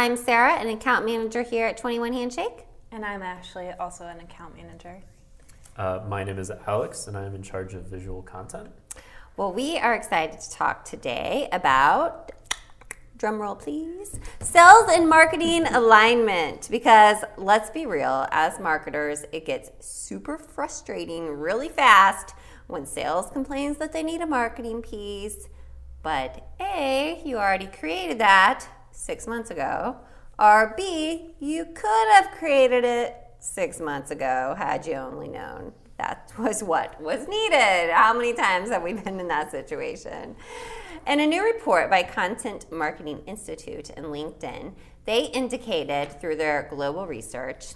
I'm Sarah, an account manager here at 21 Handshake. And I'm Ashley, also an account manager. Uh, my name is Alex, and I'm in charge of visual content. Well, we are excited to talk today about, drumroll please, sales and marketing alignment. Because let's be real, as marketers, it gets super frustrating really fast when sales complains that they need a marketing piece. But A, you already created that six months ago. Or B, you could have created it six months ago had you only known that was what was needed. How many times have we been in that situation? In a new report by Content Marketing Institute and LinkedIn, they indicated through their global research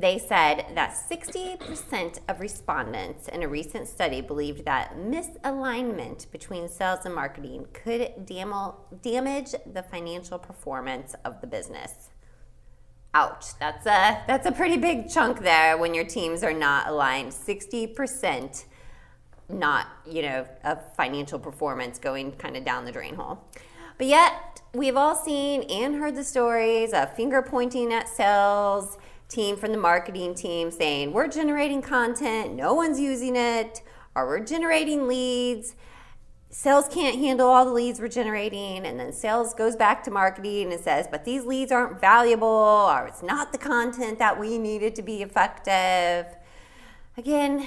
they said that 60% of respondents in a recent study believed that misalignment between sales and marketing could damage the financial performance of the business. Ouch, that's a, that's a pretty big chunk there when your teams are not aligned. 60% not, you know, of financial performance going kind of down the drain hole. But yet, we've all seen and heard the stories of finger pointing at sales team from the marketing team saying, We're generating content, no one's using it, or we're generating leads. Sales can't handle all the leads we're generating, and then sales goes back to marketing and says, But these leads aren't valuable, or it's not the content that we needed to be effective. Again,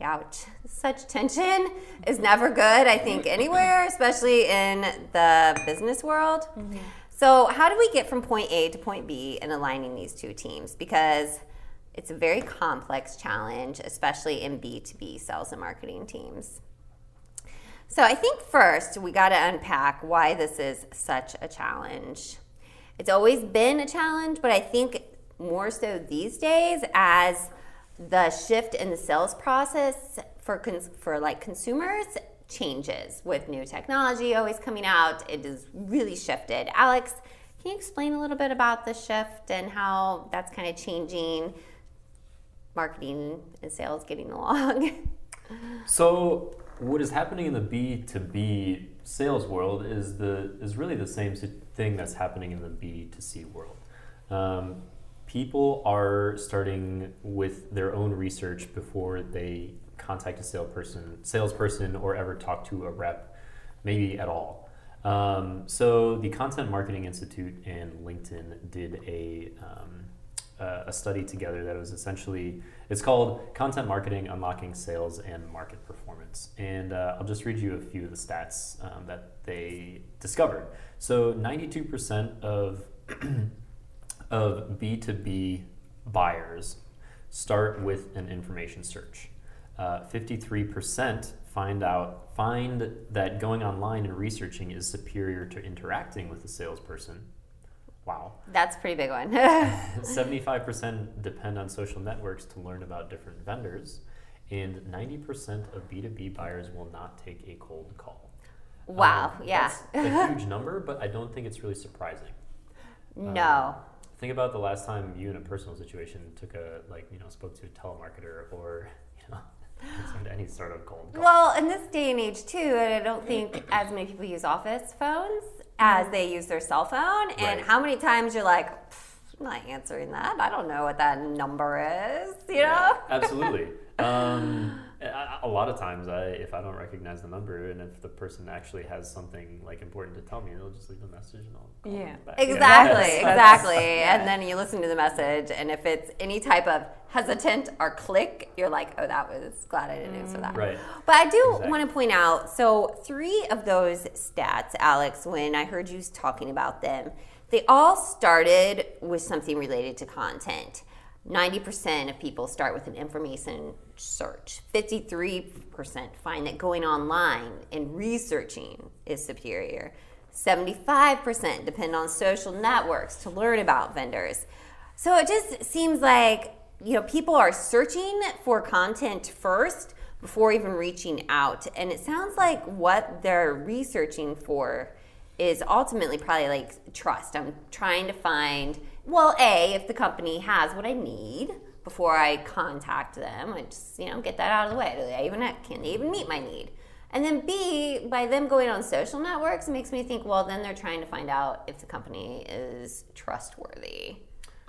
ouch. Such tension is never good, I think, anywhere, especially in the business world. Mm-hmm. So, how do we get from point A to point B in aligning these two teams? Because it's a very complex challenge, especially in B2B sales and marketing teams. So, I think first we got to unpack why this is such a challenge. It's always been a challenge, but I think more so these days as the shift in the sales process for cons- for like consumers changes with new technology always coming out. It has really shifted. Alex, can you explain a little bit about the shift and how that's kind of changing marketing and sales getting along? so, what is happening in the B2B sales world is the is really the same thing that's happening in the B2C world. Um, people are starting with their own research before they contact a salesperson, salesperson, or ever talk to a rep, maybe at all. Um, so the Content Marketing Institute and LinkedIn did a um, a study together that was essentially it's called Content Marketing Unlocking Sales and Market Performance, and uh, I'll just read you a few of the stats um, that they discovered. So 92% of of B2B buyers start with an information search. Uh, 53% find out find that going online and researching is superior to interacting with a salesperson. Wow. That's a pretty big one. 75% depend on social networks to learn about different vendors, and 90% of B2B buyers will not take a cold call. Wow, um, yeah. A huge number, but I don't think it's really surprising. No. Um, think about the last time you in a personal situation took a like, you know, spoke to a telemarketer or, you know, any sort of. Well, in this day and age too, and I don't think as many people use office phones as they use their cell phone. And right. how many times you're like, I'm not answering that. I don't know what that number is. You yeah, know? absolutely. Um, a lot of times, I, if I don't recognize the number, and if the person actually has something like important to tell me, they'll just leave a message and I'll call yeah. them back. Exactly, yeah. exactly. and then you listen to the message, and if it's any type of hesitant or click, you're like, oh, that was glad I didn't answer that. Right. But I do exactly. want to point out, so three of those stats, Alex, when I heard you talking about them, they all started with something related to content. 90% of people start with an information search. 53% find that going online and researching is superior. 75% depend on social networks to learn about vendors. So it just seems like, you know, people are searching for content first before even reaching out. And it sounds like what they're researching for is ultimately probably like trust. I'm trying to find well, A, if the company has what I need before I contact them, I just, you know, get that out of the way. Do they even, can they even meet my need? And then B, by them going on social networks, it makes me think, well, then they're trying to find out if the company is trustworthy,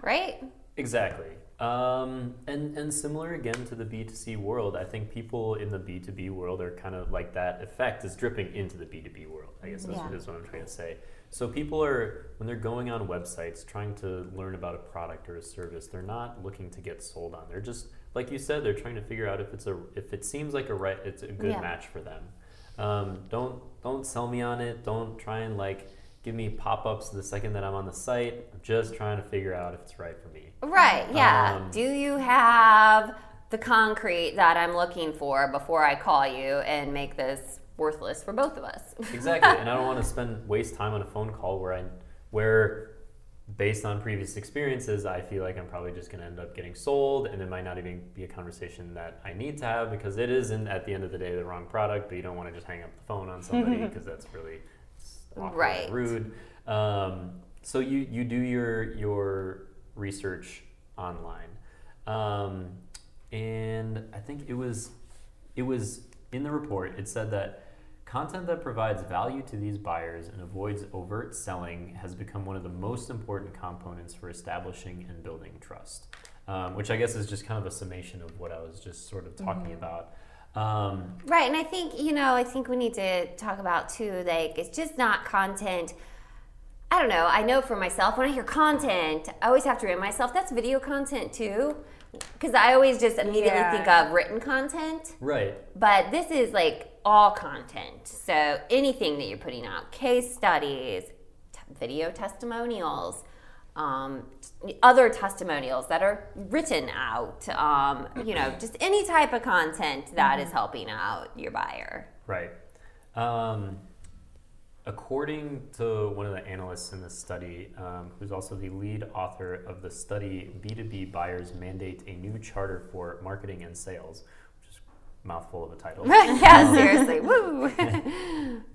right? Exactly. Um, and, and similar again to the B2C world, I think people in the B2B world are kind of like that effect is dripping into the B2B world, I guess that's Yeah. is what I'm trying to say. So people are, when they're going on websites trying to learn about a product or a service, they're not looking to get sold on. They're just, like you said, they're trying to figure out if it's a, if it seems like a right, it's a good Yeah. match for them. Um, don't, don't sell me on it. Don't try and like give me pop-ups the second that I'm on the site. I'm just trying to figure out if it's right for me. Right, yeah. Um, Do you have the concrete that I'm looking for before I call you and make this worthless for both of us? Exactly, and I don't want to spend waste time on a phone call where I where based on previous experiences, I feel like I'm probably just going to end up getting sold, and it might not even be a conversation that I need to have because it isn't at the end of the day the wrong product. But you don't want to just hang up the phone on somebody because that's really awkward Right. rude. Um, so you you do your your research online, um, and I think it was it was in the report. It said that content that provides value to these buyers and avoids overt selling has become one of the most important components for establishing and building trust. Um, which I guess is just kind of a summation of what I was just sort of talking about. Um, Right, and I think, you know, I think we need to talk about too, like, it's just not content. I don't know. I know for myself, when I hear content, I always have to remind myself that's video content too. Because I always just immediately Yeah. think of written content. right. But this is like all content. So anything that you're putting out, case studies, t- video testimonials, um, other testimonials that are written out, um, you know, just any type of content that is helping out your buyer. Right. Um, according to one of the analysts in this study, um, who's also the lead author of the study B2B Buyers Mandate a New Charter for Marketing and Sales, which is a mouthful of a title. yeah, um, seriously. Woo!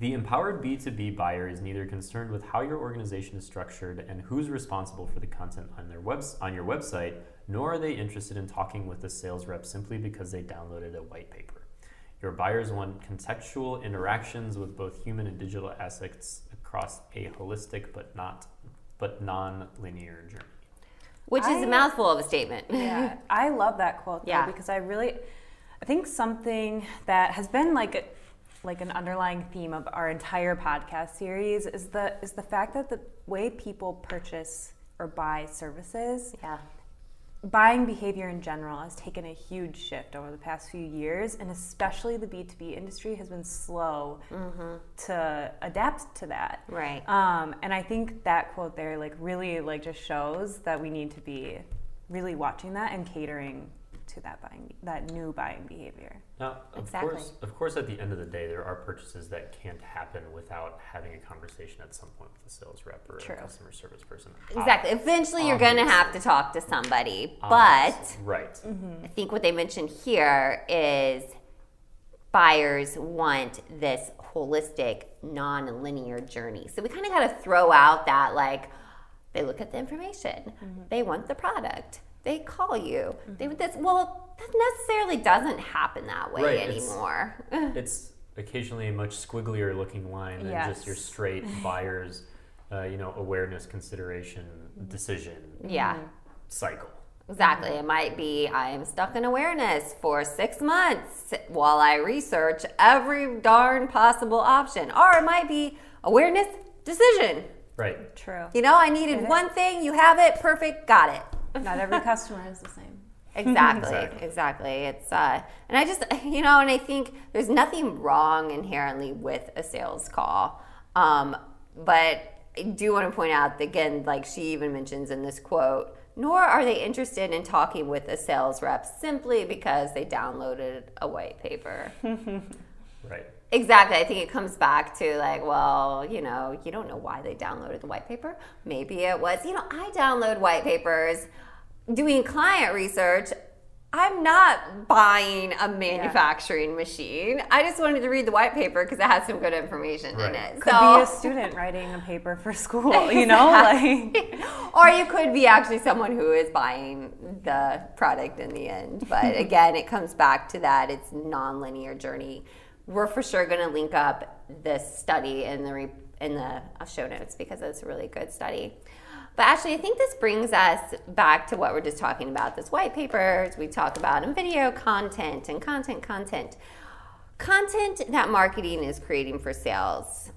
The empowered B2B buyer is neither concerned with how your organization is structured and who's responsible for the content on their webs- on your website, nor are they interested in talking with the sales rep simply because they downloaded a white paper. Your buyers want contextual interactions with both human and digital assets across a holistic but not but non-linear journey. Which is a I- mouthful of a statement. Yeah, I love that quote though Yeah. because I really, I think something that has been like a, like an underlying theme of our entire podcast series is the is the fact that the way people purchase or buy services, Yeah. buying behavior in general has taken a huge shift over the past few years, and especially the B two B industry has been slow to adapt to that. Right. Um, and I think that quote there, like, really, like, just shows that we need to be really watching that and catering to that buying, that new buying behavior. Now, of Exactly. course, of course, at the end of the day, there are purchases that can't happen without having a conversation at some point with a sales rep or True. a customer service person. Exactly. Eventually, you're going to have to talk to somebody. But Obviously. right, mm-hmm. I think what they mentioned here is buyers want this holistic, non-linear journey. So we kind of got to throw out that like they look at the information, mm-hmm. they want the product, they call you, they would this. Well, that necessarily doesn't happen that way Right, it's- anymore. it's occasionally a much squigglier looking line than just your straight buyer's, uh, you know, awareness, consideration, decision yeah. cycle. Exactly. It might be I am stuck in awareness for six months while I research every darn possible option. Or it might be awareness, decision. Right. True. You know, I needed one thing, you have it, perfect, got it. Not every customer is the same. Exactly, Exactly. exactly. It's uh, and I just you know, and I think there's nothing wrong inherently with a sales call, um, but I do want to point out that, again, like she even mentions in this quote, nor are they interested in talking with a sales rep simply because they downloaded a white paper. Right. Exactly. I think it comes back to like, well, you know, you don't know why they downloaded the white paper. Maybe it was, you know, I download white papers doing client research. I'm not buying a manufacturing machine. I just wanted to read the white paper because it has some good information in it. Could so, be a student writing a paper for school, you know? Like, or you could be actually someone who is buying the product in the end. But again, it comes back to that it's non-linear journey. We're for sure going to link up this study in the re- in the uh, show notes because it's a really good study. But actually, I think this brings us back to what we're just talking about this white papers we talk about in video content and content, content. Content that marketing is creating for sales.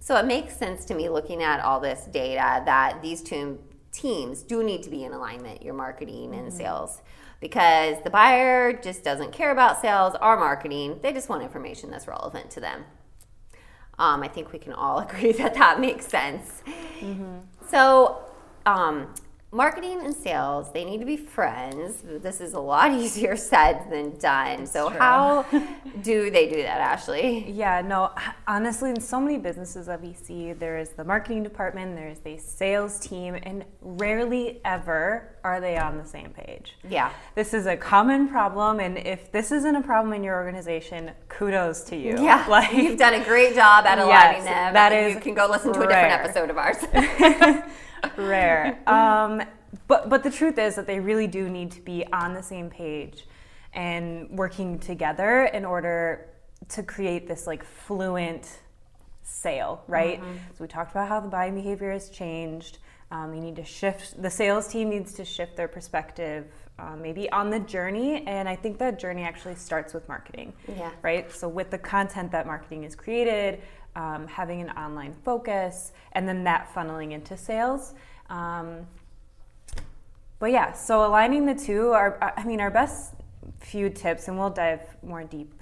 So it makes sense to me looking at all this data that these two teams do need to be in alignment your marketing and sales because the buyer just doesn't care about sales or marketing, they just want information that's relevant to them. Um, I think we can all agree that that makes sense. Mm-hmm. So, um, marketing and sales, they need to be friends. This is a lot easier said than done. so, true. how do they do that, Ashley? Yeah, no, honestly, in so many businesses that we see, there is the marketing department, there's the sales team, and rarely ever are they on the same page. Yeah. This is a common problem, and if this isn't a problem in your organization, kudos to you. Yeah. Like, You've done a great job at aligning yes, them. That is you can go listen to a different episode of ours. Rare. Um, but but the truth is that they really do need to be on the same page and working together in order to create this like fluent sale, right? Mm-hmm. So we talked about how the buying behavior has changed. Um, you need to shift. The sales team needs to shift their perspective, um, maybe on the journey, and I think that journey actually starts with marketing. Yeah. Right. So with the content that marketing is created, um, having an online focus, and then that funneling into sales. Um, but yeah, so aligning the two are, I mean, our best few tips, and we'll dive more deep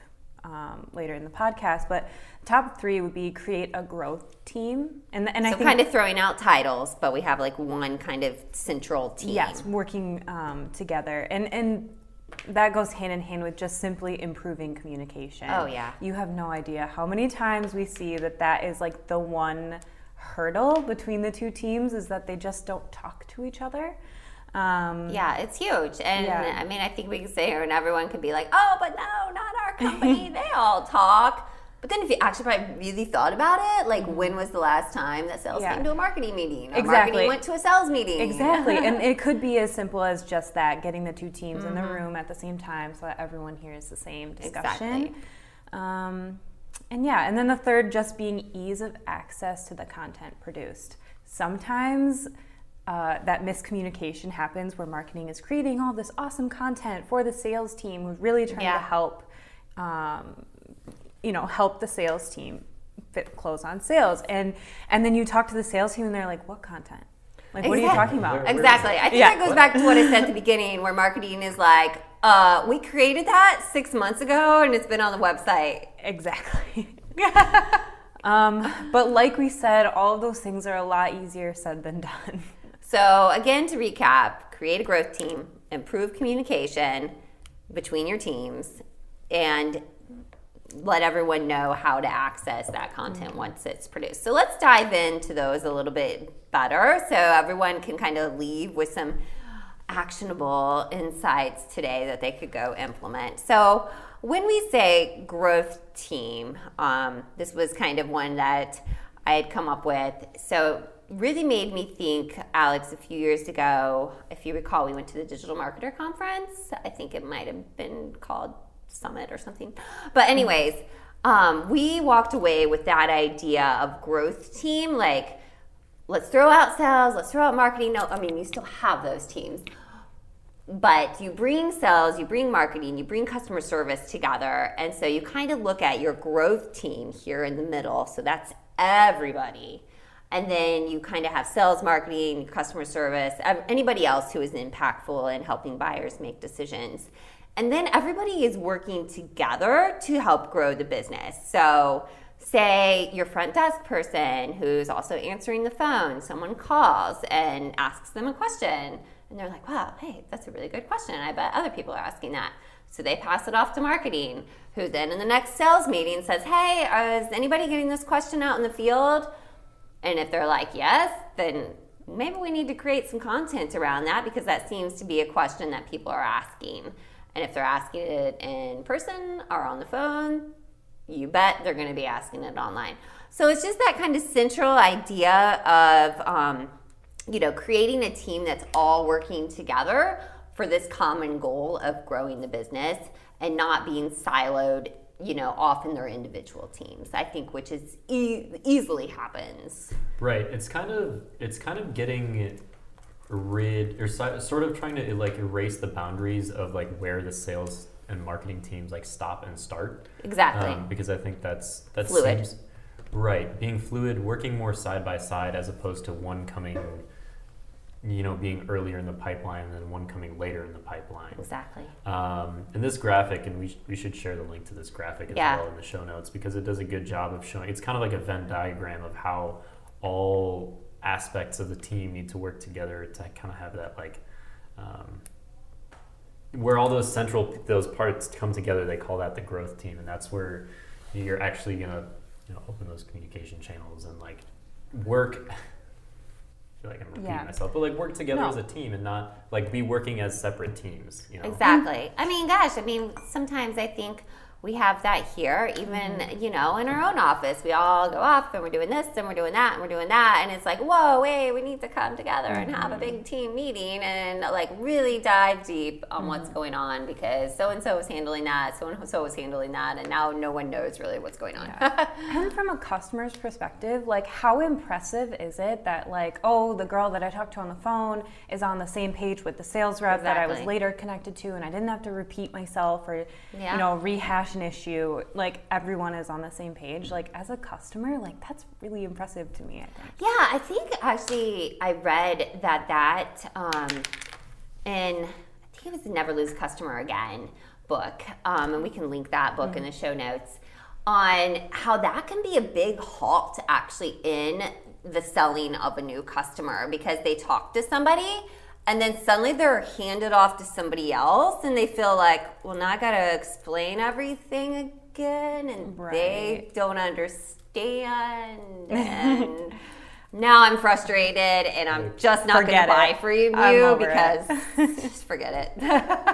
um, later in the podcast. But top three would be create a growth team, and and so I think kind of throwing out titles, but we have like one kind of central team. Yes, working um, together, and and that goes hand in hand with just simply improving communication. Oh yeah, you have no idea how many times we see that that is like the one hurdle between the two teams is that they just don't talk to each other. Um, yeah, it's huge. And yeah. I mean, I think we can say here and everyone can be like, oh, but no, not our company. they all talk. But then if you actually probably really thought about it, like mm-hmm. when was the last time that sales yeah. came to a marketing meeting? Or exactly. marketing went to a sales meeting. Exactly. and it could be as simple as just that, getting the two teams mm-hmm. in the mm-hmm. room at the same time so that everyone hears the same discussion. Exactly. Um, and yeah, and then the third, just being ease of access to the content produced. Sometimes uh, that miscommunication happens where marketing is creating all this awesome content for the sales team who's really trying yeah. to help, um, you know, help the sales team fit close on sales. And and then you talk to the sales team and they're like, what content? Like, exactly. what are you talking about? Exactly. I think yeah. that goes back to what I said at the beginning, where marketing is like, uh, we created that six months ago and it's been on the website. Exactly. um, but like we said, all of those things are a lot easier said than done. So, again, to recap create a growth team, improve communication between your teams, and let everyone know how to access that content once it's produced. So, let's dive into those a little bit better so everyone can kind of leave with some actionable insights today that they could go implement. So, when we say growth team, um, this was kind of one that I had come up with. So, really made me think, Alex, a few years ago, if you recall, we went to the Digital Marketer Conference. I think it might have been called Summit or something. But, anyways, um, we walked away with that idea of growth team. Like, let's throw out sales, let's throw out marketing. No, I mean, you still have those teams. But you bring sales, you bring marketing, you bring customer service together. And so you kind of look at your growth team here in the middle. So that's everybody and then you kind of have sales marketing customer service anybody else who is impactful in helping buyers make decisions and then everybody is working together to help grow the business. So say your front desk person who's also answering the phone someone calls and asks them a question and they're like wow hey that's a really good question. I bet other people are asking that. So they pass it off to marketing who then in the next sales meeting says hey is anybody getting this question out in the field? And if they're like, yes, then maybe we need to create some content around that because that seems to be a question that people are asking. And if they're asking it in person or on the phone, you bet they're going to be asking it online. So it's just that kind of central idea of, um, you know, creating a team that's all working together for this common goal of growing the business and not being siloed you know, off in their individual teams. I think, which is e- easily happens. Right. It's kind of it's kind of getting rid or si- sort of trying to like erase the boundaries of like where the sales and marketing teams like stop and start. Exactly. Um, because I think that's that's Fluid. seems right. Being fluid, working more side by side as opposed to one coming, you know, being earlier in the pipeline and then one coming later in the pipeline. exactly. Um, and this graphic, and we, sh- we should share the link to this graphic as Yeah. well in the show notes because it does a good job of showing. It's kind of like a Venn diagram of how all aspects of the team need to work together to kind of have that like um, where all those central those parts come together. They call that the growth team, and that's where you're actually gonna you know open those communication channels and like work. I feel like I'm repeating Yeah. myself, but like work together No. as a team and not like be working as separate teams. You know, Exactly. I mean, gosh, I mean, sometimes I think we have that here, even, Mm-hmm. you know, in our own office. We all go off and we're doing this and we're doing that and we're doing that. And it's like, whoa, wait, we need to come together and have a Mm-hmm. big team meeting and like really dive deep on what's Mm-hmm. going on because so and so is handling that, so and so is handling that, and now no one knows really what's going on. And from a customer's perspective, like how impressive is it that like, oh, the girl that I talked to on the phone is on the same page with the sales rep that I was later connected to and I didn't have to repeat myself or Yeah. you know, rehash an issue. Like everyone is on the same page. Like as a customer, like that's really impressive to me, I think. Yeah, I think actually I read that that um, in I think it was the Never Lose Customer Again book, um, and we can link that book in the show notes on how that can be a big halt actually in the selling of a new customer because they talk to somebody and then suddenly they're handed off to somebody else and they feel like well now i gotta explain everything again and they don't understand and now i'm frustrated and i'm just not Forget gonna buy it. from you because just forget it.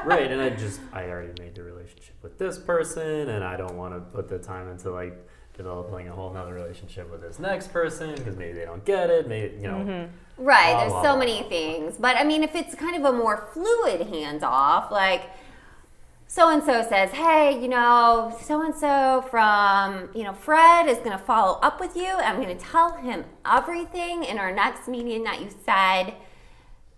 Right and i just i already made the relationship with this person and i don't want to put the time into like developing a whole nother relationship with this next person because maybe they don't get it maybe you know mm-hmm. Right, Blah, there's blah, so blah. many things. But I mean, if it's kind of a more fluid hands off, like so and so says, hey, you know, so and so from, you know, Fred is going to follow up with you. I'm going to tell him everything in our next meeting that you said.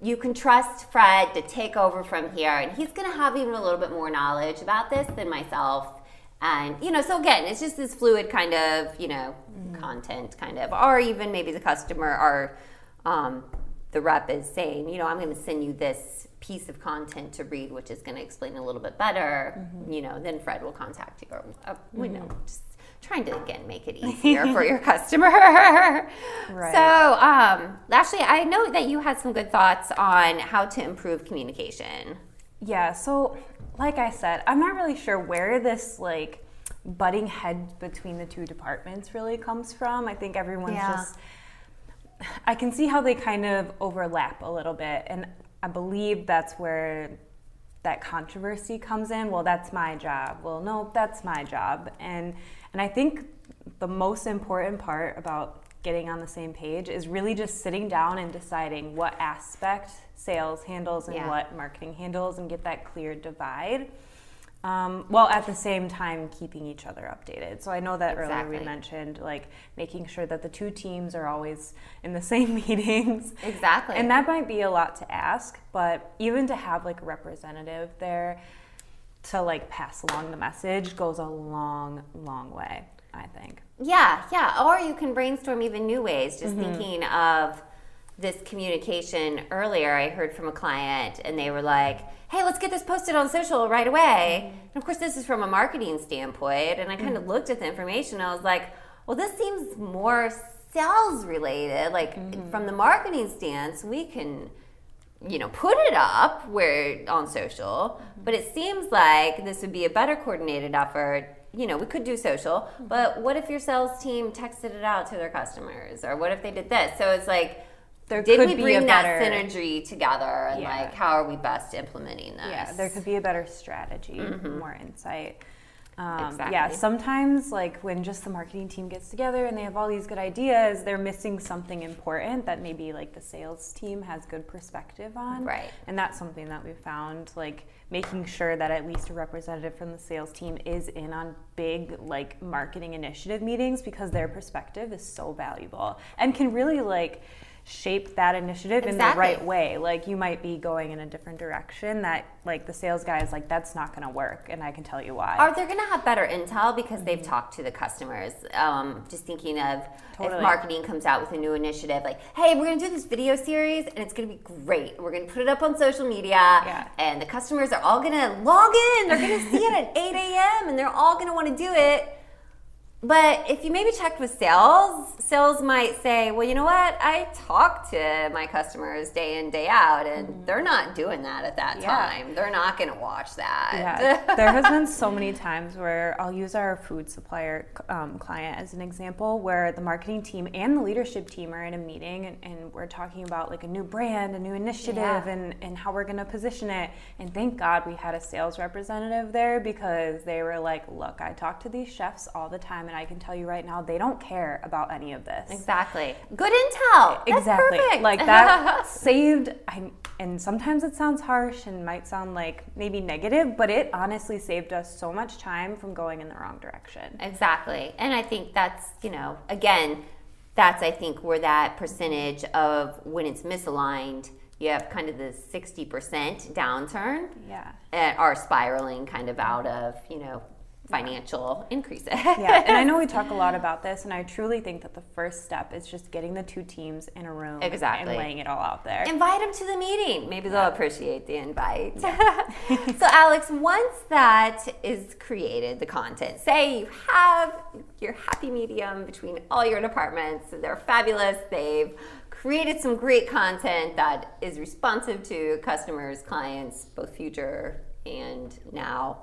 You can trust Fred to take over from here, and he's going to have even a little bit more knowledge about this than myself. And, you know, so again, it's just this fluid kind of, you know, content kind of, or even maybe the customer or um, the rep is saying, you know, I'm going to send you this piece of content to read, which is going to explain a little bit better, you know, then Fred will contact you or, uh, you know, just trying to, again, make it easier for your customer. Right. So, um, actually, I know that you had some good thoughts on how to improve communication. Yeah, so like I said, I'm not really sure where this like butting head between the two departments really comes from. I think everyone's Yeah. just I can see how they kind of overlap a little bit and I believe that's where that controversy comes in. Well, that's my job. Well, no, that's my job. And and I think the most important part about getting on the same page is really just sitting down and deciding what aspect sales handles and Yeah. what marketing handles and get that clear divide. Um, while at the same time keeping each other updated. So I know that earlier we mentioned like making sure that the two teams are always in the same meetings. Exactly. And that might be a lot to ask, but even to have like a representative there to like pass along the message goes a long, long way, I think. Yeah, yeah. Or you can brainstorm even new ways. Just Mm-hmm. thinking of this communication earlier, I heard from a client and they were like, hey, let's get this posted on social right away. Mm-hmm. And of course, this is from a marketing standpoint. And I kind of mm-hmm. looked at the information. I was like, well, this seems more sales related. Like mm-hmm. from the marketing stance, we can you know put it up where on social but it seems like this would be a better coordinated effort you know we could do social but what if your sales team texted it out to their customers or what if they did this so it's like There did could we be bring a that better- synergy together and Yeah. like how are we best implementing this Yeah, there could be a better strategy, Mm-hmm. more insight. Um, Exactly. Yeah, sometimes like when just the marketing team gets together and they have all these good ideas, they're missing something important that maybe like the sales team has good perspective on. Right. And that's something that we've found, like making sure that at least a representative from the sales team is in on big like marketing initiative meetings because their perspective is so valuable and can really like shape that initiative in the right way. Like you might be going in a different direction that like the sales guy is like that's not going to work and I can tell you why. Are they going to have better intel because they've talked to the customers? Um, just thinking of if marketing comes out with a new initiative, like, hey, we're going to do this video series and it's going to be great. We're going to put it up on social media, Yeah. and the customers are all going to log in. They're going to see it at 8 a.m. and they're all going to want to do it. But if you maybe checked with sales, sales might say, well, you know what? I talk to my customers day in, day out, and they're not doing that at that Mm-hmm. Yeah. time. They're not going to watch that. Yeah, there has been so many times where I'll use our food supplier um, client as an example, where the marketing team and the leadership team are in a meeting and, and we're talking about like a new brand, a new initiative, Yeah. and, and how we're going to position it. And thank God we had a sales representative there because they were like, "Look, I talk to these chefs all the time, and I can tell you right now, they don't care about any of this." Exactly. Good intel. Exactly like that saved I, and sometimes it sounds harsh and might sound like maybe negative but it honestly saved us so much time from going in the wrong direction exactly. And I think that's, you know, again, that's I think where that percentage of when it's misaligned, you have kind of the 60% downturn yeah and are spiraling kind of out of, you know, financial increases. yeah and i know we talk a lot about this and i truly think that the first step is just getting the two teams in a room Exactly. and laying it all out there Invite them to the meeting. Maybe they'll appreciate the invite. so, Alex, once that is created, the content, say you have your happy medium between all your departments, they're fabulous, they've created some great content that is responsive to customers, clients, both future and now.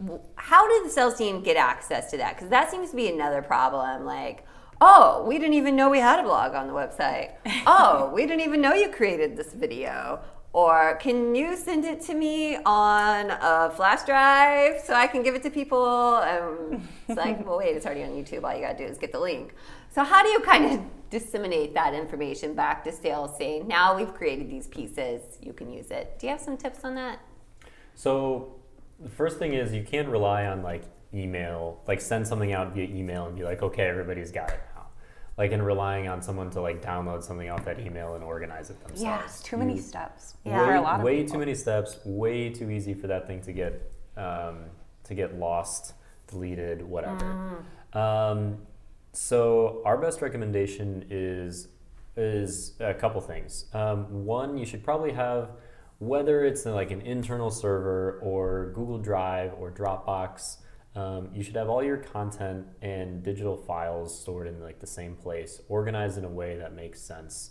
W- How did the sales team get access to that? Because that seems to be another problem. Like, oh, we didn't even know we had a blog on the website. Oh, we didn't even know you created this video. Or can you send it to me on a flash drive so I can give it to people? Um, it's like, well, wait, it's already on YouTube. All you gotta do is get the link. So how do you kind of disseminate that information back to sales, saying, now we've created these pieces, you can use it? Do you have some tips on that? So the first thing is you can't rely on like email, like send something out via email and be like, okay, everybody's got it now. Like in relying on someone to like download something off that email and organize it themselves. Yeah, it's too many You- steps Yeah. for way, a lot of way people. too many steps, way too easy for that thing to get um, to get lost, deleted, whatever. Um, so our best recommendation is is a couple things. Um, one, you should probably have whether it's like an internal server or Google Drive or Dropbox. Um, you should have all your content and digital files stored in like the same place, organized in a way that makes sense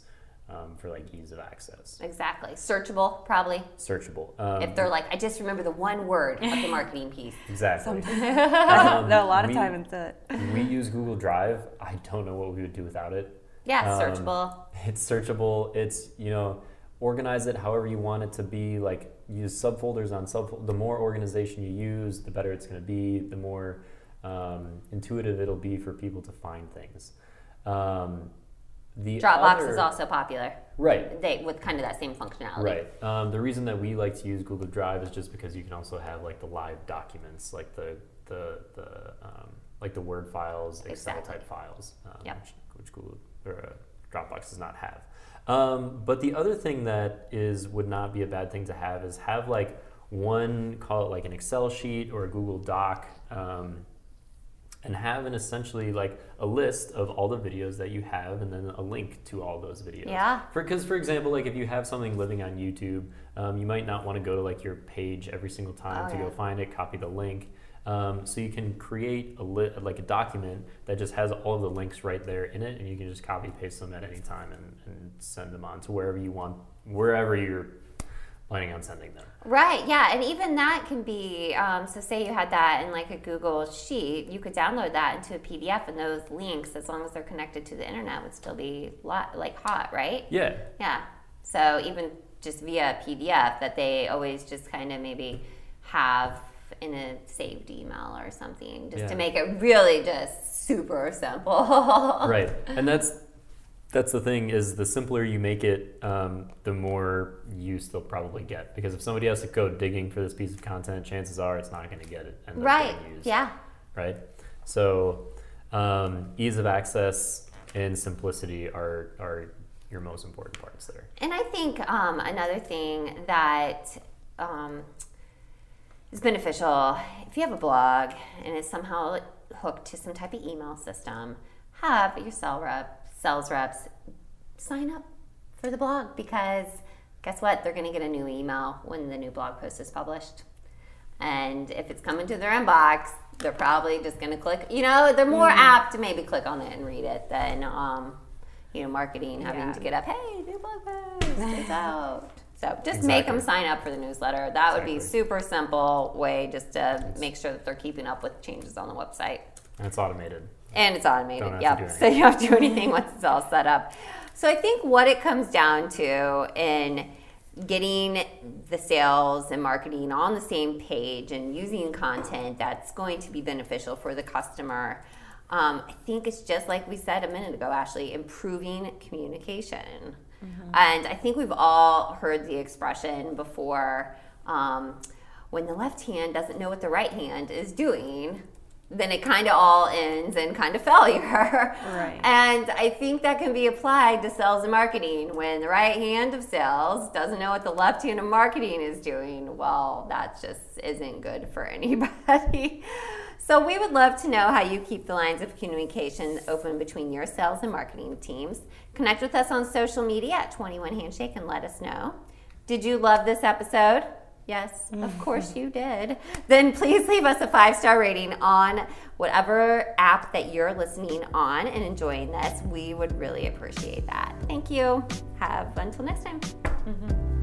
um, for like ease of access Exactly. Searchable, probably. searchable. Um, if they're like, I just remember the one word of the marketing piece. exactly. no, a lot of we- time into it we use Google Drive. I don't know what we would do without it. Yeah, Um, searchable. It's searchable. It's you know, organize it however you want it to be. Like use subfolders on sub. The more organization you use, the better it's going to be. The more um, intuitive it'll be for people to find things. Um, the Dropbox other- is also popular. right. They with kind of that same functionality. Right. Um, the reason that we like to use Google Drive is just because you can also have like the live documents, like the the the um, like the Word files, Excel Exactly. type files, um, Yep. which, which Google or uh, Dropbox does not have. Um, but the other thing that is would not be a bad thing to have is have like one call it like an Excel sheet or a Google Doc. Um, and have an essentially like a list of all the videos that you have and then a link to all those videos Yeah. because for example like if you have something living on youtube um, you might not want to go to like your page every single time Oh, to yeah. go find it copy the link um, so you can create a li- like a document that just has all of the links right there in it and you can just copy paste them at any time and, and send them on to wherever you want wherever you're planning on sending them Right, yeah, and even that can be. Um, so, say you had that in like a Google sheet, you could download that into a PDF, and those links, as long as they're connected to the internet, would still be lot, like hot, right? yeah Yeah. So even just via PDF, that they always just kind of maybe have in a saved email or something, just Yeah. to make it really just super simple. right and that's that's the thing is the simpler you make it um, the more use they'll probably get because if somebody has to go digging for this piece of content chances are it's not going to get it Right. Yeah. right so um, ease of access and simplicity are are your most important parts there And I think um, another thing that um, is beneficial if you have a blog and it's somehow hooked to some type of email system, have your sell rep, sales reps sign up for the blog because guess what? They're going to get a new email when the new blog post is published. And if it's coming to their inbox, they're probably just going to click. You know, they're more apt to maybe click on it and read it than, um, you know, marketing having Yeah. to get up. Hey, new blog post, it's out. So just make them sign up for the newsletter. That would be Exactly. super simple way just to make sure that they're keeping up with changes on the website. and it's automated And it's automated. Yep. so you don't have to do anything once it's all set up. So I think what it comes down to in getting the sales and marketing on the same page and using content that's going to be beneficial for the customer. Um, I think it's just like we said a minute ago, Ashley, improving communication. And I think we've all heard the expression before um, when the left hand doesn't know what the right hand is doing, then it kind of all ends in kind of failure. Right. And I think that can be applied to sales and marketing. When the right hand of sales doesn't know what the left hand of marketing is doing, well, that just isn't good for anybody. So we would love to know how you keep the lines of communication open between your sales and marketing teams. Connect with us on social media at 21 Handshake and let us know. Did you love this episode? Yes, of mm-hmm. course you did. Then please leave us a five star rating on whatever app that you're listening on and enjoying this. We would really appreciate that. Thank you. Have until next time. Mm-hmm.